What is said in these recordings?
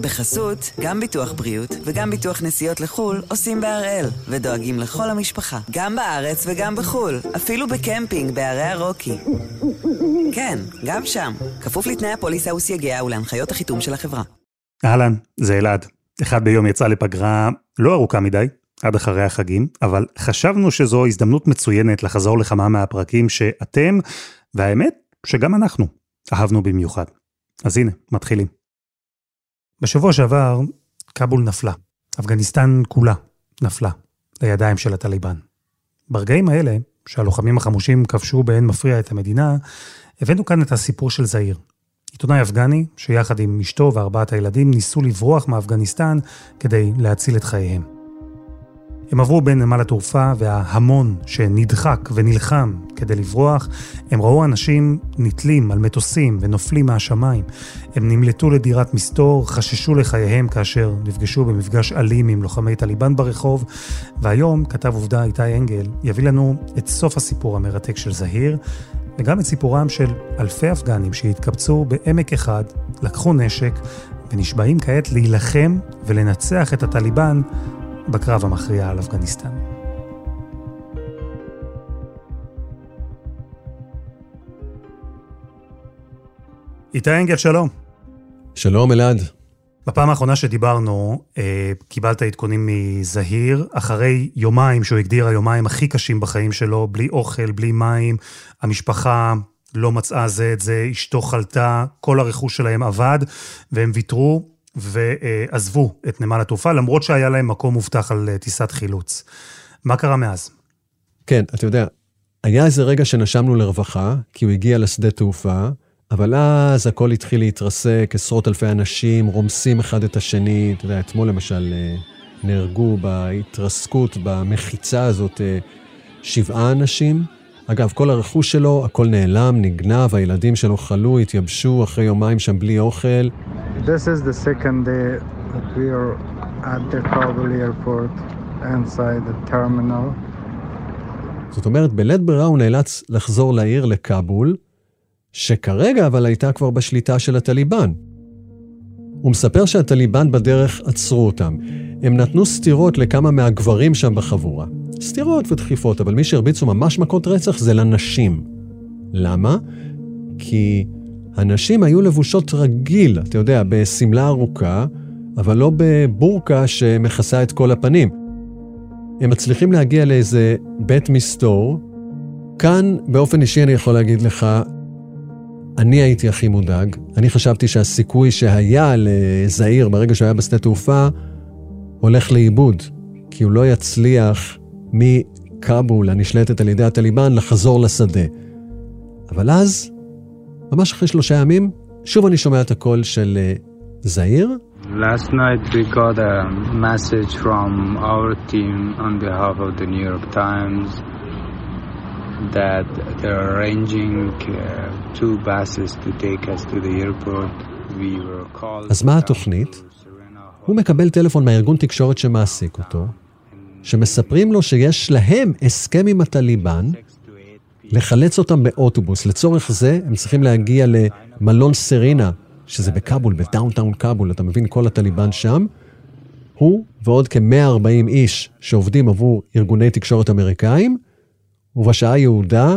בחסות, גם ביטוח בריאות וגם ביטוח נסיעות לחו"ל עושים בהראל, ודואגים לכל המשפחה, גם בארץ וגם בחו"ל, אפילו בקמפינג בערי הרוקי. כן, גם שם, כפוף לתנאי הפוליסה וסייגיה ולהנחיות החיתום של החברה. אהלן, זה אלעד. אחד ביום יצא לפגרה לא ארוכה מדי, עד אחרי החגים, אבל חשבנו שזו הזדמנות מצוינת לחזור לכמה מהפרקים שאתם, והאמת, שגם אנחנו, אהבנו במיוחד. אז הנה, מתחילים. בשבוע שעבר, כאבול נפלה. אפגניסטן כולה נפלה לידיים של הטליבן. ברגעים האלה, שהלוחמים החמושים כבשו באין מפריע את המדינה, הבאנו כאן את הסיפור של זעיר. עיתונאי אפגני, שיחד עם אשתו וארבעת הילדים ניסו לברוח מאפגניסטן כדי להציל את חייהם. הם עברו בין נמל התעופה וההמון שנדחק ונלחם כדי לברוח, הם ראו אנשים נתלים על מטוסים ונופלים מהשמיים. הם נמלטו לדירת מסתור, חששו לחייהם כאשר נפגשו במפגש אלים עם לוחמי טליבן ברחוב, והיום כתב עובדה איתי אנגל יביא לנו את סוף הסיפור המרתק של זהיר, וגם את סיפורם של אלפי אפגנים שהתקבצו בעמק אחד, לקחו נשק ונשבעים כעת להילחם ולנצח את הטליבן בקרב המכריע על אפגניסטן. איתי אנגל, שלום. שלום, אלעד. בפעם האחרונה שדיברנו, אה, קיבלת עדכונים מזהיר, אחרי יומיים שהוא הגדיר היומיים הכי קשים בחיים שלו, בלי אוכל, בלי מים, המשפחה לא מצאה זה את זה, אשתו חלתה, כל הרכוש שלהם אבד, והם ויתרו ועזבו את נמל התעופה, למרות שהיה להם מקום מובטח על אה, טיסת חילוץ. מה קרה מאז? כן, אתה יודע, היה איזה רגע שנשמנו לרווחה, כי הוא הגיע לשדה תעופה, אבל אז הכל התחיל להתרסק, עשרות אלפי אנשים רומסים אחד את השני. אתה יודע, אתמול למשל אה, נהרגו בהתרסקות, במחיצה הזאת, אה, שבעה אנשים. אגב, כל הרכוש שלו, הכל נעלם, נגנב, הילדים שלו חלו, התייבשו אחרי יומיים שם בלי אוכל. This is the second day that we are at the Kabul airport inside the terminal. זאת אומרת, בלית ברירה הוא נאלץ לחזור לעיר, לכאבול, שכרגע אבל הייתה כבר בשליטה של הטליבן. הוא מספר שהטליבן בדרך עצרו אותם. הם נתנו סטירות לכמה מהגברים שם בחבורה. סטירות ודחיפות, אבל מי שהרביצו ממש מכות רצח זה לנשים. למה? כי הנשים היו לבושות רגיל, אתה יודע, בשמלה ארוכה, אבל לא בבורקה שמכסה את כל הפנים. הם מצליחים להגיע לאיזה בית מסתור. כאן, באופן אישי אני יכול להגיד לך, אני הייתי הכי מודאג. אני חשבתי שהסיכוי שהיה לזעיר ברגע שהוא היה בשדה תעופה, הולך לאיבוד, כי הוא לא יצליח מכאבול, הנשלטת על ידי הטליבן, לחזור לשדה. אבל אז, ממש אחרי שלושה ימים, שוב אני שומע את הקול של זעיר. Last night we got a message from our team on behalf of the New York Times that they're arranging uh, two buses to take us to the airport. We were called... אז מה התוכנית? הוא מקבל טלפון מהארגון תקשורת שמעסיק אותו, שמספרים לו שיש להם הסכם עם הטליבן לחלץ אותם באוטובוס. לצורך זה הם צריכים להגיע למלון סרינה, שזה בכאבול, ב downtown כאבול, אתה מבין, כל הטליבן שם. הוא ועוד כ-140 איש שעובדים עבור ארגוני תקשורת אמריקאים, ובשעה ייעודה,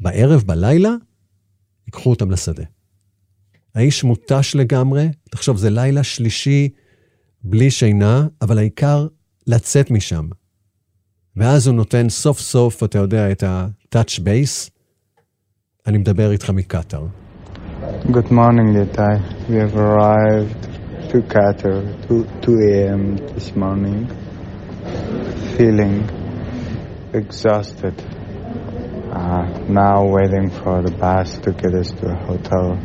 בערב, בלילה, ייקחו אותם לשדה. האיש מותש לגמרי, תחשוב, זה לילה שלישי בלי שינה, אבל העיקר לצאת משם. ואז הוא נותן סוף סוף, אתה יודע, את ה-touch base. אני מדבר איתך מקטאר. Good morning, Letai. We have arrived to Qatar 2, 2 a.m. this morning, feeling exhausted. Uh, now waiting for the bus to get us to a hotel.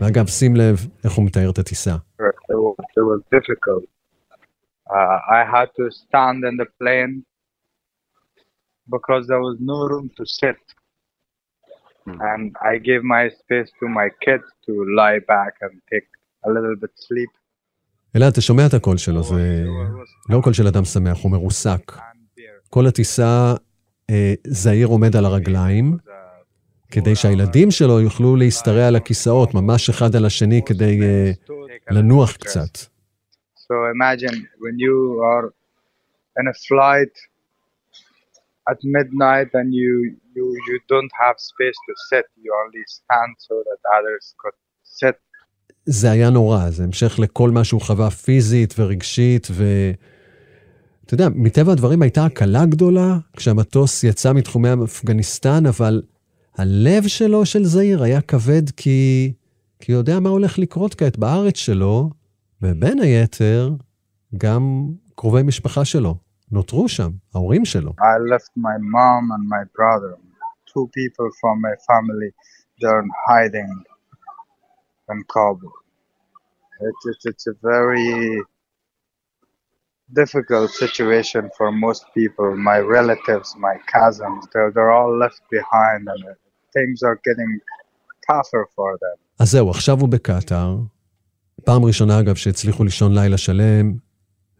ואגב, שים לב איך הוא מתאר את הטיסה. It was, it was difficult. Uh, I had to stand in the plane because there was no room to sit. And I gave my space to my kids to lie back and take a little bit sleep. אלעד, אתה שומע את הקול שלו, זה לא קול של אדם שמח, הוא מרוסק. כל הטיסה, אה, זעיר עומד על הרגליים, כדי שהילדים שלו יוכלו להשתרע על הכיסאות, ממש אחד על השני, כדי אה, לנוח קצת. So imagine when you are in a flight at midnight and you, you, you don't have space to sit, you only stand so that others could sit. זה היה נורא, זה המשך לכל מה שהוא חווה פיזית ורגשית, ו... אתה יודע, מטבע הדברים הייתה הקלה גדולה כשהמטוס יצא מתחומי אפגניסטן, אבל הלב שלו, של זעיר, היה כבד כי... כי הוא יודע מה הולך לקרות כעת בארץ שלו, ובין היתר, גם קרובי משפחה שלו נותרו שם, ההורים שלו. I left my mom and my brother, two people from my family, they're hiding in Kabul. It's, it's, it's a very difficult situation for most people. My relatives, my cousins, they're, they're all left behind and things are getting tougher for them. אז זהו, עכשיו הוא בקטאר. פעם ראשונה, אגב, שהצליחו לישון לילה שלם,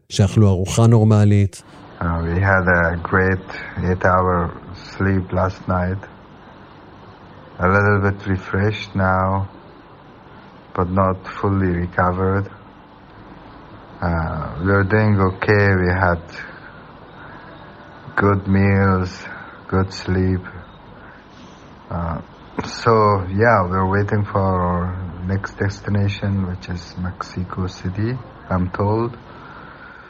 שאכלו ארוחה נורמלית. Uh, we had a great eight hour sleep last night. A little bit refreshed now, but not fully recovered. Uh, we doing okay. We had good meals, good sleep. Uh, so, yeah, we're waiting for our next destination, which is Mexico City, I'm told.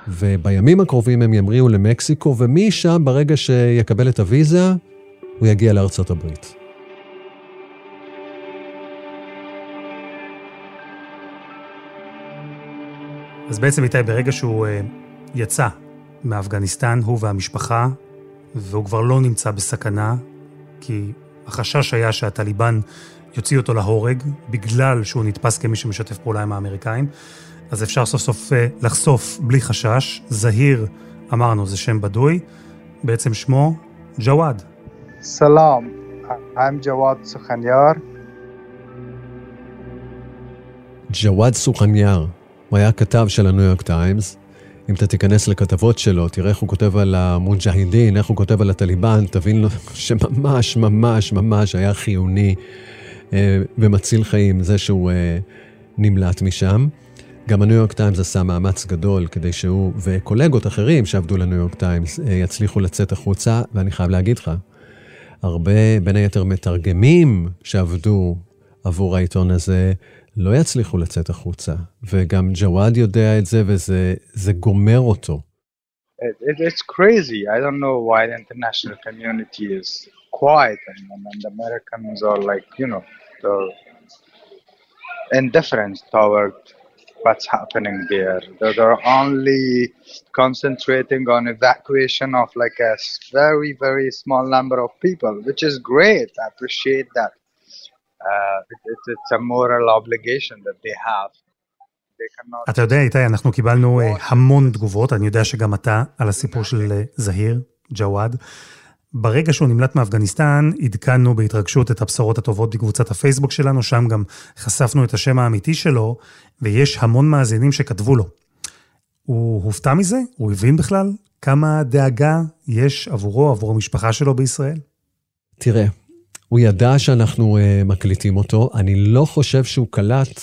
ובימים הקרובים הם ימריאו למקסיקו, ומשם, ברגע שיקבל את הוויזה, הוא יגיע לארצות הברית. אז בעצם איתי, ברגע שהוא uh, יצא מאפגניסטן, הוא והמשפחה, והוא כבר לא נמצא בסכנה, כי החשש היה שהטליבן יוציא אותו להורג, בגלל שהוא נתפס כמי שמשתף פעולה עם האמריקאים, אז אפשר סוף סוף uh, לחשוף בלי חשש. זהיר, אמרנו, זה שם בדוי, בעצם שמו ג'וואד. Salam, I'm Jawad Sukhanyar. ג'וואד סוכניאר, הוא היה כתב של הניו יורק טיימס. אם אתה תיכנס לכתבות שלו, תראה איך הוא כותב על המוג'הידין, איך הוא כותב על הטליבן, תבין לו שממש, ממש, ממש היה חיוני אה, ומציל חיים, זה שהוא אה, נמלט משם. גם הניו יורק טיימס עשה מאמץ גדול כדי שהוא וקולגות אחרים שעבדו לניו יורק טיימס אה, יצליחו לצאת החוצה, ואני חייב להגיד לך, הרבה, בין היתר מתרגמים שעבדו עבור העיתון הזה, לא יצליחו לצאת החוצה. וגם ג'וואד יודע את זה, וזה גומר אותו. It, it, it's crazy. I don't know why the international community is quiet and, and, and Americans are like, you know, they're indifferent toward what's happening there. They're, they're only concentrating on evacuation of like a s- very, very small number of people, which is great. I appreciate that. Uh, it, it's, it's a moral obligation that they have. They cannot. אתה יודע, איתי, אנחנו קיבלנו אה, המון תגובות, אני יודע שגם אתה, על הסיפור של אה, זהיר, ג'וואד. ברגע שהוא נמלט מאפגניסטן, עדכנו בהתרגשות את הבשורות הטובות בקבוצת הפייסבוק שלנו, שם גם חשפנו את השם האמיתי שלו, ויש המון מאזינים שכתבו לו. הוא הופתע מזה? הוא הבין בכלל כמה דאגה יש עבורו, עבור המשפחה שלו בישראל? תראה, הוא ידע שאנחנו uh, מקליטים אותו, אני לא חושב שהוא קלט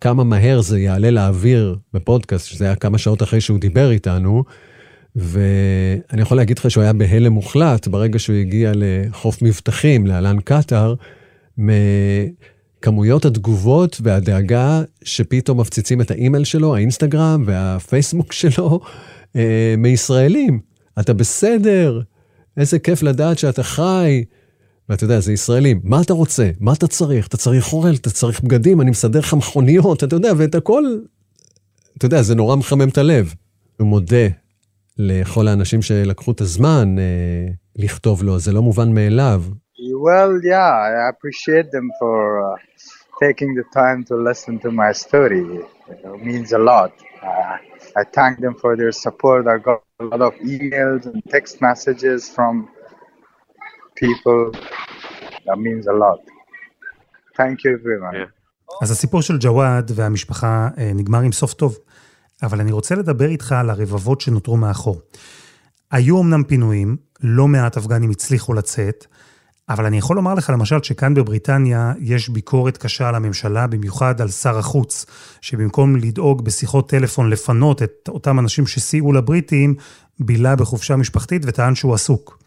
כמה מהר זה יעלה לאוויר בפודקאסט, שזה היה כמה שעות אחרי שהוא דיבר איתנו, ואני יכול להגיד לך שהוא היה בהלם מוחלט ברגע שהוא הגיע לחוף מבטחים, להלן קטאר, מכמויות התגובות והדאגה שפתאום מפציצים את האימייל שלו, האינסטגרם והפייסבוק שלו, אה, מישראלים. אתה בסדר, איזה כיף לדעת שאתה חי. ואתה יודע, זה ישראלים, מה אתה רוצה? מה אתה צריך? אתה צריך אוכל, אתה צריך בגדים, אני מסדר לך מכוניות, אתה יודע, ואת הכל, אתה יודע, זה נורא מחמם את הלב. הוא מודה לכל האנשים שלקחו את הזמן אה, לכתוב לו, זה לא מובן מאליו. Well, yeah, I appreciate them for uh, taking the time to listen to my story. It means a lot. Uh, I thank them for their support. I got a lot of emails and text messages from people. That means a lot. Thank you, everyone. Yeah. אז הסיפור של ג'וואד והמשפחה אה, נגמר עם סוף טוב, אבל אני רוצה לדבר איתך על הרבבות שנותרו מאחור. היו אמנם פינויים, לא מעט אפגנים הצליחו לצאת, אבל אני יכול לומר לך למשל שכאן בבריטניה יש ביקורת קשה על הממשלה, במיוחד על שר החוץ, שבמקום לדאוג בשיחות טלפון לפנות את אותם אנשים שסייעו לבריטים, בילה בחופשה משפחתית וטען שהוא עסוק.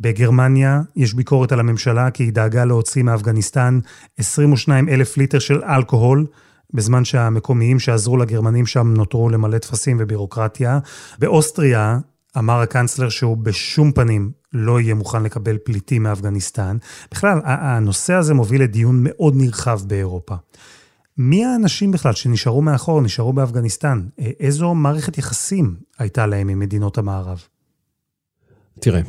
בגרמניה יש ביקורת על הממשלה כי היא דאגה להוציא מאפגניסטן 22 אלף ליטר של אלכוהול, בזמן שהמקומיים שעזרו לגרמנים שם נותרו למלא טפסים ובירוקרטיה. באוסטריה אמר הקנצלר שהוא בשום פנים לא יהיה מוכן לקבל פליטים מאפגניסטן. בכלל, הנושא הזה מוביל לדיון מאוד נרחב באירופה. מי האנשים בכלל שנשארו מאחור, נשארו באפגניסטן? איזו מערכת יחסים הייתה להם עם מדינות המערב? תראה,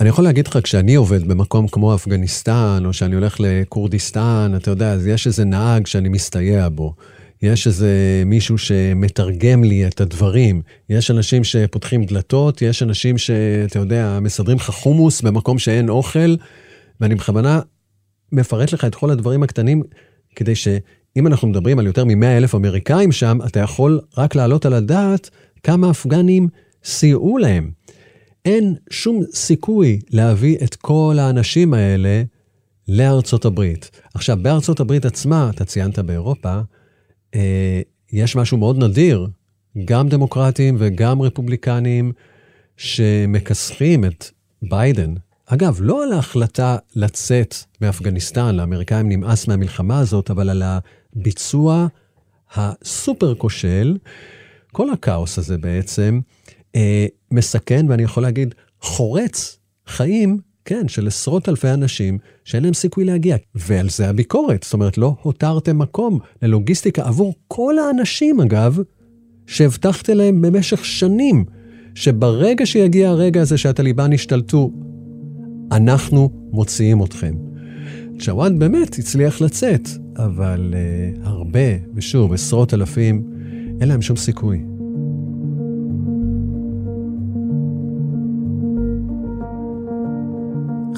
אני יכול להגיד לך, כשאני עובד במקום כמו אפגניסטן, או שאני הולך לכורדיסטן, אתה יודע, אז יש איזה נהג שאני מסתייע בו. יש איזה מישהו שמתרגם לי את הדברים. יש אנשים שפותחים דלתות, יש אנשים שאתה יודע, מסדרים לך חומוס במקום שאין אוכל, ואני בכוונה מפרט לך את כל הדברים הקטנים, כדי שאם אנחנו מדברים על יותר מ-100 אלף אמריקאים שם, אתה יכול רק להעלות על הדעת כמה אפגנים סייעו להם. אין שום סיכוי להביא את כל האנשים האלה לארצות הברית. עכשיו, בארצות הברית עצמה, אתה ציינת באירופה, אה, יש משהו מאוד נדיר, גם דמוקרטים וגם רפובליקנים, שמכסחים את ביידן. אגב, לא על ההחלטה לצאת מאפגניסטן, לאמריקאים נמאס מהמלחמה הזאת, אבל על הביצוע הסופר כושל, כל הכאוס הזה בעצם, אה, מסכן, ואני יכול להגיד, חורץ חיים, כן, של עשרות אלפי אנשים שאין להם סיכוי להגיע. ועל זה הביקורת. זאת אומרת, לא הותרתם מקום ללוגיסטיקה עבור כל האנשים, אגב, שהבטחתם להם במשך שנים, שברגע שיגיע הרגע הזה שהטליבן ישתלטו, אנחנו מוציאים אתכם. ג'וואד באמת הצליח לצאת, אבל uh, הרבה, ושוב, עשרות אלפים, אין להם שום סיכוי.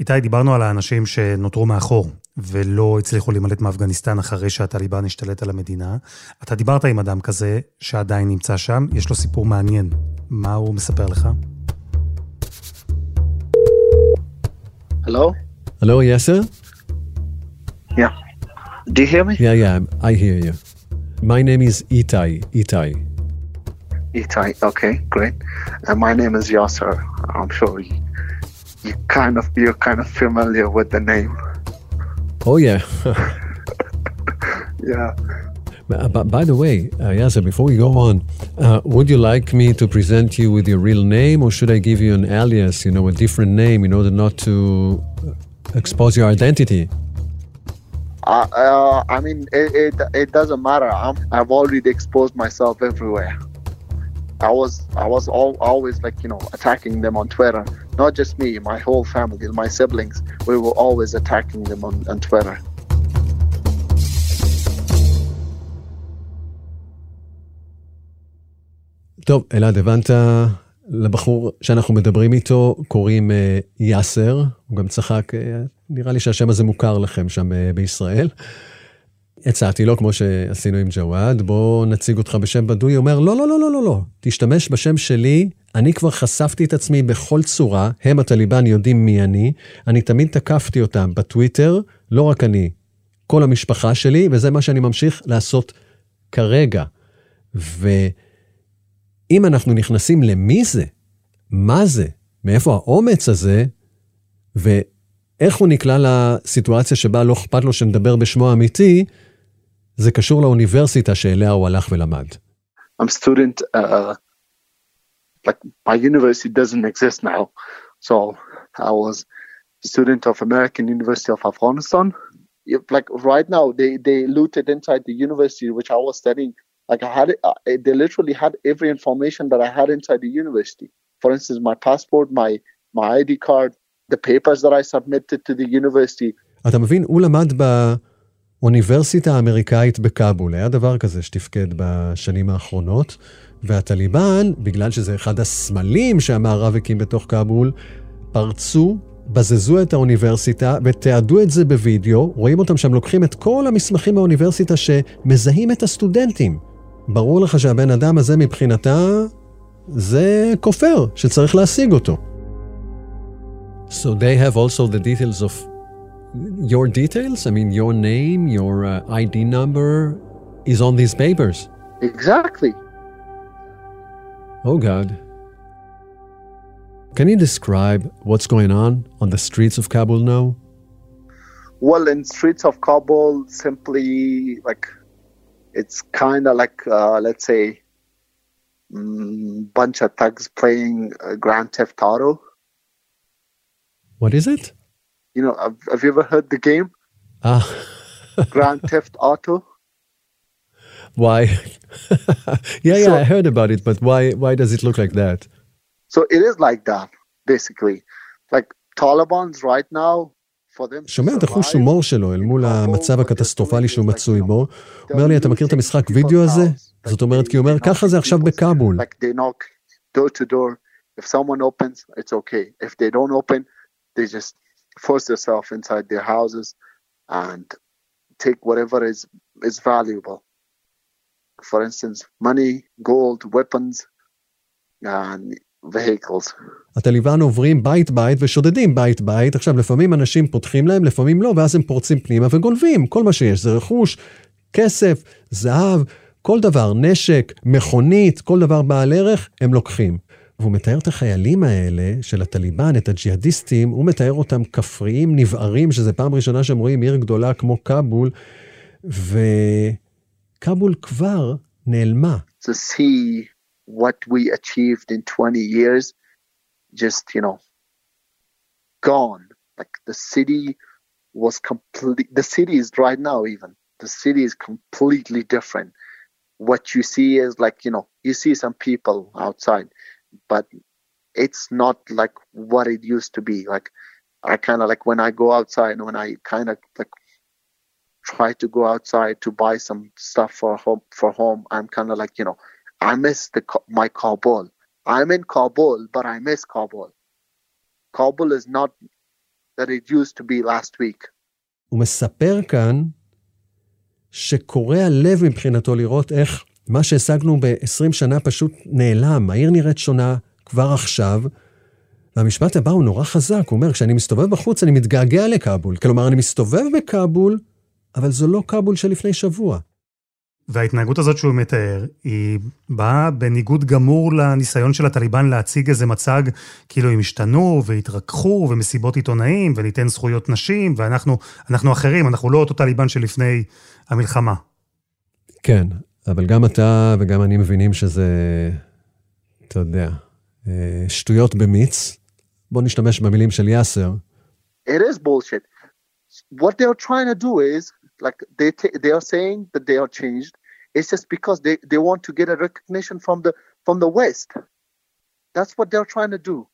איתי, דיברנו על האנשים שנותרו מאחור ולא הצליחו להימלט מאפגניסטן אחרי שהטליבן השתלט על המדינה. אתה דיברת עם אדם כזה שעדיין נמצא שם, יש לו סיפור מעניין. מה הוא מספר לך? Hello? Hello, Yasser? Yeah. Do you hear me? Yeah, yeah, I hear you. My name is Itai. Itai. Itai. Okay, great. And my name is Yasser. I'm sure you, kind of you're kind of familiar with the name. Oh yeah. Yeah. But, but by the way, uh, Yasser, before we go on, uh, would you like me to present you with your real name, or should I give you an alias, you know, a different name, in order not to expose your identity? Uh, uh, I mean, it, it it doesn't matter. I'm I've already exposed myself everywhere. I was I was all, always like you know attacking them on Twitter. Not just me, my whole family, my siblings. We were always attacking them on, on Twitter. טוב, אלעד, הבנת? לבחור שאנחנו מדברים איתו קוראים אה, יאסר, הוא גם צחק, אה, נראה לי שהשם הזה מוכר לכם שם אה, בישראל. הצעתי לו, כמו שעשינו עם ג'וואד, בוא נציג אותך בשם בדוי. הוא אומר, לא, לא, לא, לא, לא, לא, תשתמש בשם שלי, אני כבר חשפתי את עצמי בכל צורה, הם הטליבן יודעים מי אני, אני תמיד תקפתי אותם בטוויטר, לא רק אני, כל המשפחה שלי, וזה מה שאני ממשיך לעשות כרגע. ואם אנחנו נכנסים למי זה, מה זה, מאיפה האומץ הזה, ואיך הוא נקלע לסיטואציה שבה לא אכפת לו שנדבר בשמו האמיתי, זה קשור לאוניברסיטה שאליה הוא הלך ולמד. I'm student. Uh, like my university doesn't exist now, so I was student of American University of Afghanistan. If, like right now, they they looted inside the university which I was studying. Like I had, it, uh, they literally had every information that I had inside the university. For instance, my passport, my my ID card, the papers that I submitted to the university. אתה מבין, הוא למד אוניברסיטה אמריקאית בכאבול. היה דבר כזה שתפקד בשנים האחרונות, והטליבן, בגלל שזה אחד הסמלים שהמערב הקים בתוך כאבול, פרצו, בזזו את האוניברסיטה ותיעדו את זה בווידאו. רואים אותם שם לוקחים את כל המסמכים מהאוניברסיטה שמזהים את הסטודנטים. ברור לך שהבן אדם הזה מבחינתה זה כופר שצריך להשיג אותו. So they have also the details of your details? I mean, your name, your uh, ID number is on these papers. Exactly. Oh, God. Can you describe what's going on on the streets of Kabul now? Well, in streets of Kabul, simply like it's kind of like uh, let's say mm, bunch of thugs playing uh, Grand Theft Auto. What is it? You know, have, have you ever heard the game Ah, Grand Theft Auto? why? yeah, yeah, So- I heard about it, but why? Why does it look like that? So it is like that, basically. Like Taliban's right now, for them. to שומע את החוש survive, הומור שלו אל מול המצב הקטסטרופלי שהוא מצוי בו. הוא אומר לי, אתה מכיר את המשחק וידאו הזה? זאת אומרת, כי הוא אומר, ככה זה עכשיו בכאבול. Like they knock door to door. If someone opens, it's okay. If they don't open, they just force themselves inside their houses and take whatever is is valuable. For instance, money, gold, weapons, and vehicles. הטליבן עוברים בית-בית ושודדים בית-בית. עכשיו, לפעמים אנשים פותחים להם, לפעמים לא, ואז הם פורצים פנימה וגונבים. כל מה שיש זה רכוש, כסף, זהב, כל דבר, נשק, מכונית, כל דבר בעל ערך, הם לוקחים. והוא מתאר את החיילים האלה של הטליבן, את הג'יהאדיסטים, הוא מתאר אותם כפריים נבערים, שזה פעם ראשונה שהם רואים עיר גדולה כמו כאבול, וכאבול כבר נעלמה. to see what we achieved in 20 years just you know gone like the city was complete the city is right now even the city is completely different what you see is like you know you see some people outside but it's not like what it used to be like i kind of like when i go outside when i kind of like try to go outside to buy some stuff for home for home i'm kind of like you know i miss the Ka- my kabul i'm in kabul but i miss kabul kabul is not that it used to be last week הוא מספר כאן שקורע לב מבחינתו לראות איך מה שהשגנו ב-20 שנה פשוט נעלם. העיר נראית שונה כבר עכשיו. והמשפט הבא הוא נורא חזק, הוא אומר, כשאני מסתובב בחוץ אני מתגעגע לכאבול. כלומר, אני מסתובב בכאבול, אבל זו לא כאבול של לפני שבוע. וההתנהגות הזאת שהוא מתאר, היא באה בניגוד גמור לניסיון של הטליבן להציג איזה מצג כאילו הם השתנו והתרככו ומסיבות עיתונאים וניתן זכויות נשים ואנחנו אנחנו אחרים, אנחנו לא אותו טליבן שלפני המלחמה. כן, אבל גם אתה וגם אני מבינים שזה, אתה יודע, אה, שטויות במיץ. בוא נשתמש במילים של יאסר. it is bullshit what they're trying to do is like they they are saying that they are changed it's just because they they want to get a recognition from the from the west that's what they're trying to do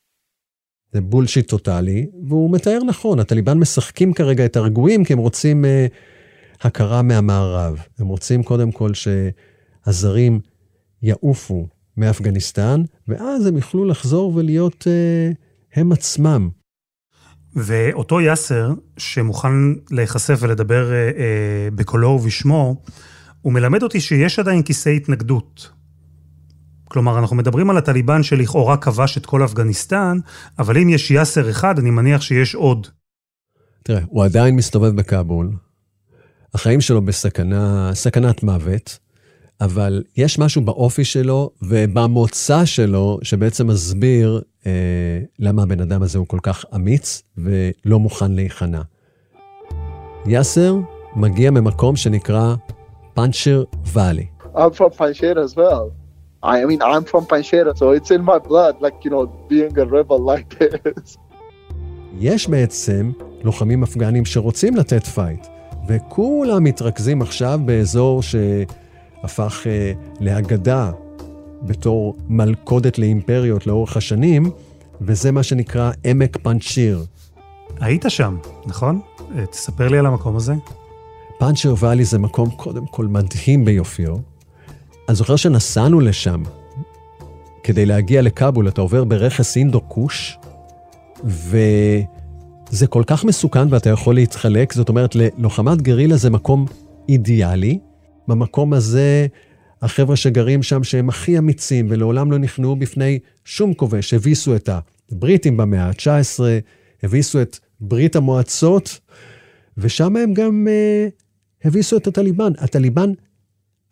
זה בולשיט טוטאלי, והוא מתאר נכון, הטליבן משחקים כרגע את הרגועים כי הם רוצים אה, הכרה מהמערב. הם רוצים קודם כל שהזרים יעופו מאפגניסטן, ואז הם יוכלו לחזור ולהיות אה, הם עצמם. ואותו יאסר, שמוכן להיחשף ולדבר אה, אה, בקולו ובשמו, הוא מלמד אותי שיש עדיין כיסי התנגדות. כלומר, אנחנו מדברים על הטליבן שלכאורה כבש את כל אפגניסטן, אבל אם יש יאסר אחד, אני מניח שיש עוד. תראה, הוא עדיין מסתובב בכאבול, החיים שלו בסכנה, סכנת מוות, אבל יש משהו באופי שלו ובמוצא שלו שבעצם מסביר אה, למה הבן אדם הזה הוא כל כך אמיץ ולא מוכן להיכנע. יאסר מגיע ממקום שנקרא פאנצ'ר ואלי. i'm from panjshir as well i mean i'm from panjshir so it's in my blood like you know being a rebel like this יש בעצם לוחמים אפגנים שרוצים לתת fight, וכולם מתרכזים עכשיו באזור שהפך אה, לאגדה בתור מלכודת לאימפריות לאורך השנים, וזה מה שנקרא עמק פנצ'יר. היית שם, נכון? אה, תספר לי על המקום הזה. Panjshir Valley זה מקום קודם כל מדהים ביופיו. אני זוכר שנסענו לשם. כדי להגיע לכאבול אתה עובר ברכס אינדו כוש, וזה כל כך מסוכן ואתה יכול להתחלק, זאת אומרת, ללוחמת גרילה זה מקום אידיאלי. במקום הזה, החבר'ה שגרים שם, שהם הכי אמיצים ולעולם לא נכנעו בפני שום כובש, הביסו את הבריטים במאה ה-19, הביסו את ברית המועצות, ושם הם גם uh, הביסו את הטליבן. הטליבן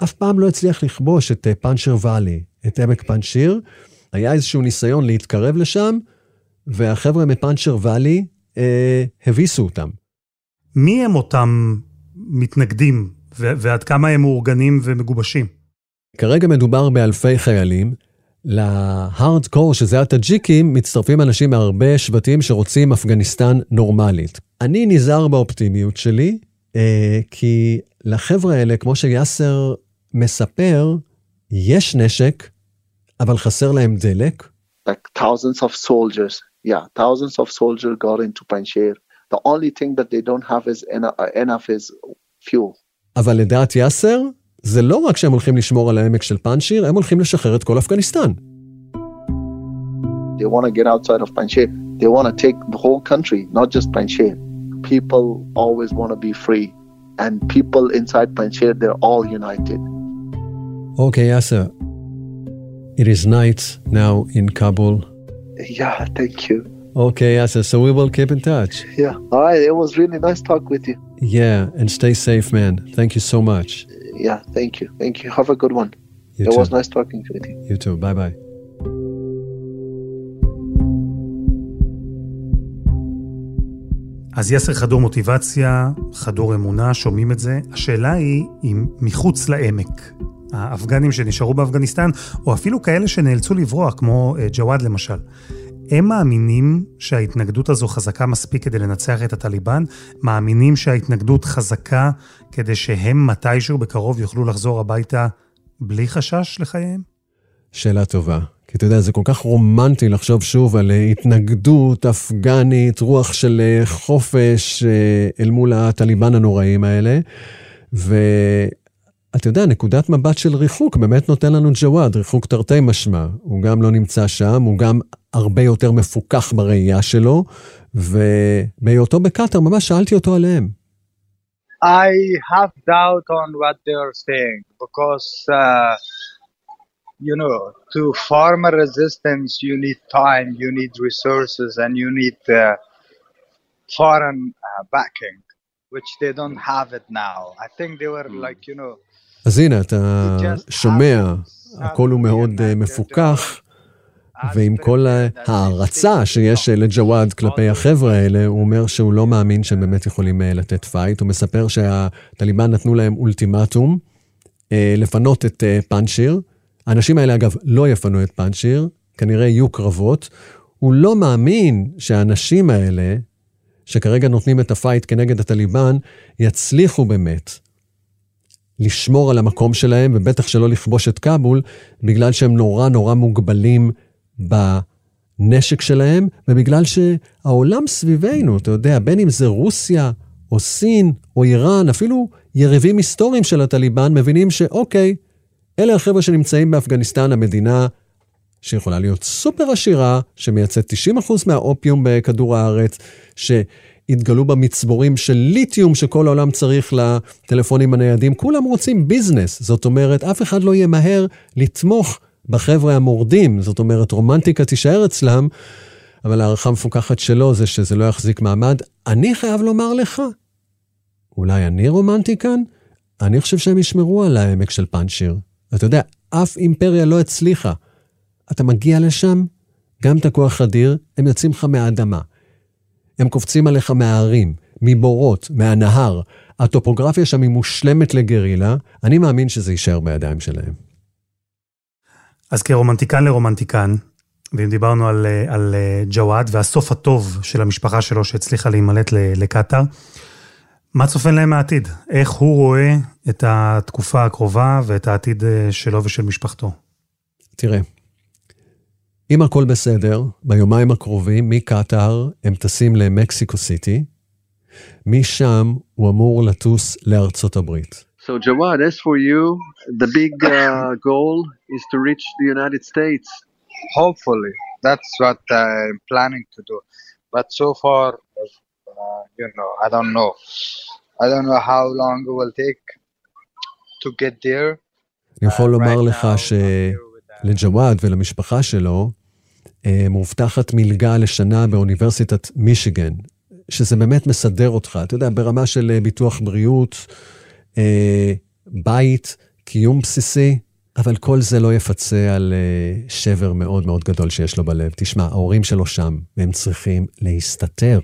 אף פעם לא הצליח לכבוש את uh, פאנצ'ר ואלי, את עמק פאנצ'יר. היה איזשהו ניסיון להתקרב לשם, והחבר'ה מפאנצ'ר ואלי uh, הביסו אותם. מי הם אותם מתנגדים, ועד כמה הם מאורגנים ומגובשים? כרגע מדובר באלפי חיילים. להארדקור, שזה הטאג'יקים, מצטרפים אנשים מהרבה שבטים שרוצים אפגניסטן נורמלית. אני נזהר באופטימיות שלי, אה, כי לחבר'ה האלה, כמו שיאסר מספר, יש נשק, אבל חסר להם דלק. Like thousands of soldiers, yeah, thousands of soldiers got into Panjshir. The only thing that they don't have is enough is fuel. אבל לדעת יאסר, זה לא רק שהם הולכים לשמור על העמק של פאנשיר, הם הולכים לשחרר את כל אפגניסטן. They want to get outside of Panjshir. They want to take the whole country, not just Panjshir. People always want to be free. And people inside Panjshir, they're all united. Okay, Yasser. It is night now in Kabul. Yeah, thank you. Okay, Yasser. So we will keep in touch. Yeah. All right. It was really nice talk with you. Yeah, and stay safe, man. Thank you so much. yeah, thank you. Thank you. Have a good one. You it too. was nice talking with you. You too. Bye bye. אז יאסר חדור מוטיבציה, חדור אמונה, שומעים את זה. השאלה היא אם מחוץ לעמק, האפגנים שנשארו באפגניסטן, או אפילו כאלה שנאלצו לברוח, כמו אה, ג'וואד למשל, הם מאמינים שההתנגדות הזו חזקה מספיק כדי לנצח את הטליבן? מאמינים שההתנגדות חזקה כדי שהם מתישהו בקרוב יוכלו לחזור הביתה בלי חשש לחייהם? שאלה טובה. כי אתה יודע, זה כל כך רומנטי לחשוב שוב על אה, התנגדות אפגנית, רוח של אה, חופש אל מול הטליבן הנוראים האלה. ואתה יודע, נקודת מבט של ריחוק באמת נותן לנו ג'וואד, ריחוק תרתי משמע. הוא גם לא נמצא שם, הוא גם הרבה יותר מפוכח בראייה שלו, ובהיותו בקטאר ממש שאלתי אותו עליהם. I have doubt on what they are saying because uh, you know to form a resistance you need time you need resources and you need uh, foreign uh, backing which they don't have it now i think they were like you know אז הנה, אתה שומע, הכל הוא מאוד מפוכח. ועם כל ההערצה שיש לג'וואד כלפי החבר'ה האלה, הוא אומר שהוא לא מאמין שהם באמת יכולים לתת fight. הוא מספר שהטליבן נתנו להם אולטימטום לפנות את פאנשיר. האנשים האלה, אגב, לא יפנו את פאנשיר, כנראה יהיו קרבות. הוא לא מאמין שהאנשים האלה, שכרגע נותנים את הפייט כנגד הטליבן, יצליחו באמת לשמור על המקום שלהם, ובטח שלא לכבוש את כבול, בגלל שהם נורא נורא מוגבלים בנשק שלהם, ובגלל שהעולם סביבנו, אתה יודע, בין אם זה רוסיה, או סין, או איראן, אפילו יריבים היסטוריים של הטליבן, מבינים שאוקיי, אלה החבר'ה שנמצאים באפגניסטן, המדינה שיכולה להיות סופר עשירה, שמייצאת 90% מהאופיום בכדור הארץ, שהתגלו בה מצבורים של ליתיום שכל העולם צריך לטלפונים הניידים. כולם רוצים ביזנס, זאת אומרת, אף אחד לא ימהר לתמוך בחבר'ה המורדים, זאת אומרת, רומנטיקה תישאר אצלם, אבל הערכה המפוקחת שלו זה שזה לא יחזיק מעמד. אני חייב לומר לך, אולי אני רומנטי כאן? אני חושב שהם ישמרו על העמק של פאנצ'יר. אתה יודע, אף אימפריה לא הצליחה. אתה מגיע לשם, גם את הכוח אדיר, הם יוצאים לך מהאדמה. הם קופצים עליך מההרים, מבורות, מהנהר. הטופוגרפיה שם היא מושלמת לגרילה, אני מאמין שזה יישאר בידיים שלהם. אז כרומנטיקן לרומנטיקן, ואם דיברנו על, על ג'וואד והסוף הטוב של המשפחה שלו שהצליחה להימלט לקטאר, מה צופן להם העתיד? איך הוא רואה את התקופה הקרובה ואת העתיד שלו ושל משפחתו? תראה, אם הכל בסדר, ביומיים הקרובים מקטאר הם טסים למקסיקו סיטי, משם הוא אמור לטוס לארצות הברית. So Jawad, as for you, the big uh, goal is to reach the United States. Hopefully, that's what I'm planning to do. But so far, uh, you know, I don't know. I don't know how long it will take to get there. אני יכול Uh, לומר לך uh, שלג'וואד ולמשפחה שלו אה, מובטחת מלגה לשנה באוניברסיטת מישיגן, שזה באמת מסדר אותך, אתה יודע, ברמה של אה, ביטוח בריאות, אה, בית, קיום בסיסי, אבל כל זה לא יפצה על אה, שבר מאוד מאוד גדול שיש לו בלב. תשמע, ההורים שלו שם, והם צריכים להסתתר.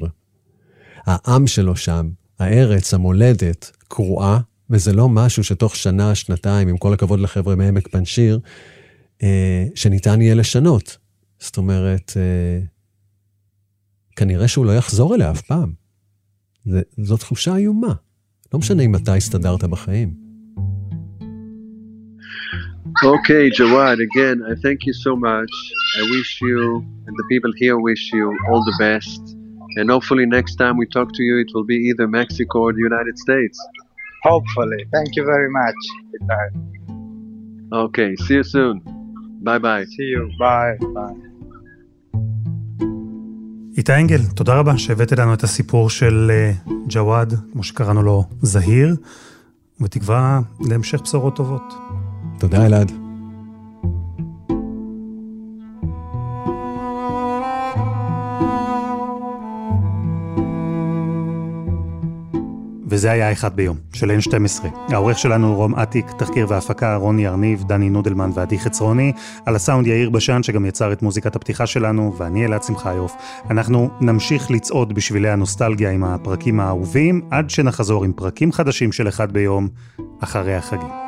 העם שלו שם, הארץ, המולדת, קרועה, וזה לא משהו שתוך שנה, שנתיים, עם כל הכבוד לחבר'ה מעמק פנשיר, אה, שניתן יהיה לשנות. זאת אומרת, אה, כנראה שהוא לא יחזור אליה אף פעם. זה, זו תחושה איומה. לא משנה אם אתה הסתדרת בחיים. Okay, Jawad, again, I thank you so much. I wish you and the people here wish you all the best. And hopefully next time we talk to you, it will be either Mexico or the United States. Hopefully. Thank you very much. Itai. Okay, see you soon. Bye bye. See you. Bye. Bye. איתי אנגל, תודה רבה שהבאת לנו את הסיפור של אה, ג'וואד, כמו שקראנו לו, זהיר, בתקווה להמשך בשורות טובות. תודה, אלעד. וזה היה אחד ביום, של N12. העורך שלנו רום אטיק, תחקיר והפקה רוני ארניב, דני נודלמן ועדי חצרוני, על הסאונד יאיר בשן שגם יצר את מוזיקת הפתיחה שלנו, ואני אלעד שמחיוף. אנחנו נמשיך לצעוד בשבילי הנוסטלגיה עם הפרקים האהובים, עד שנחזור עם פרקים חדשים של אחד ביום, אחרי החגים.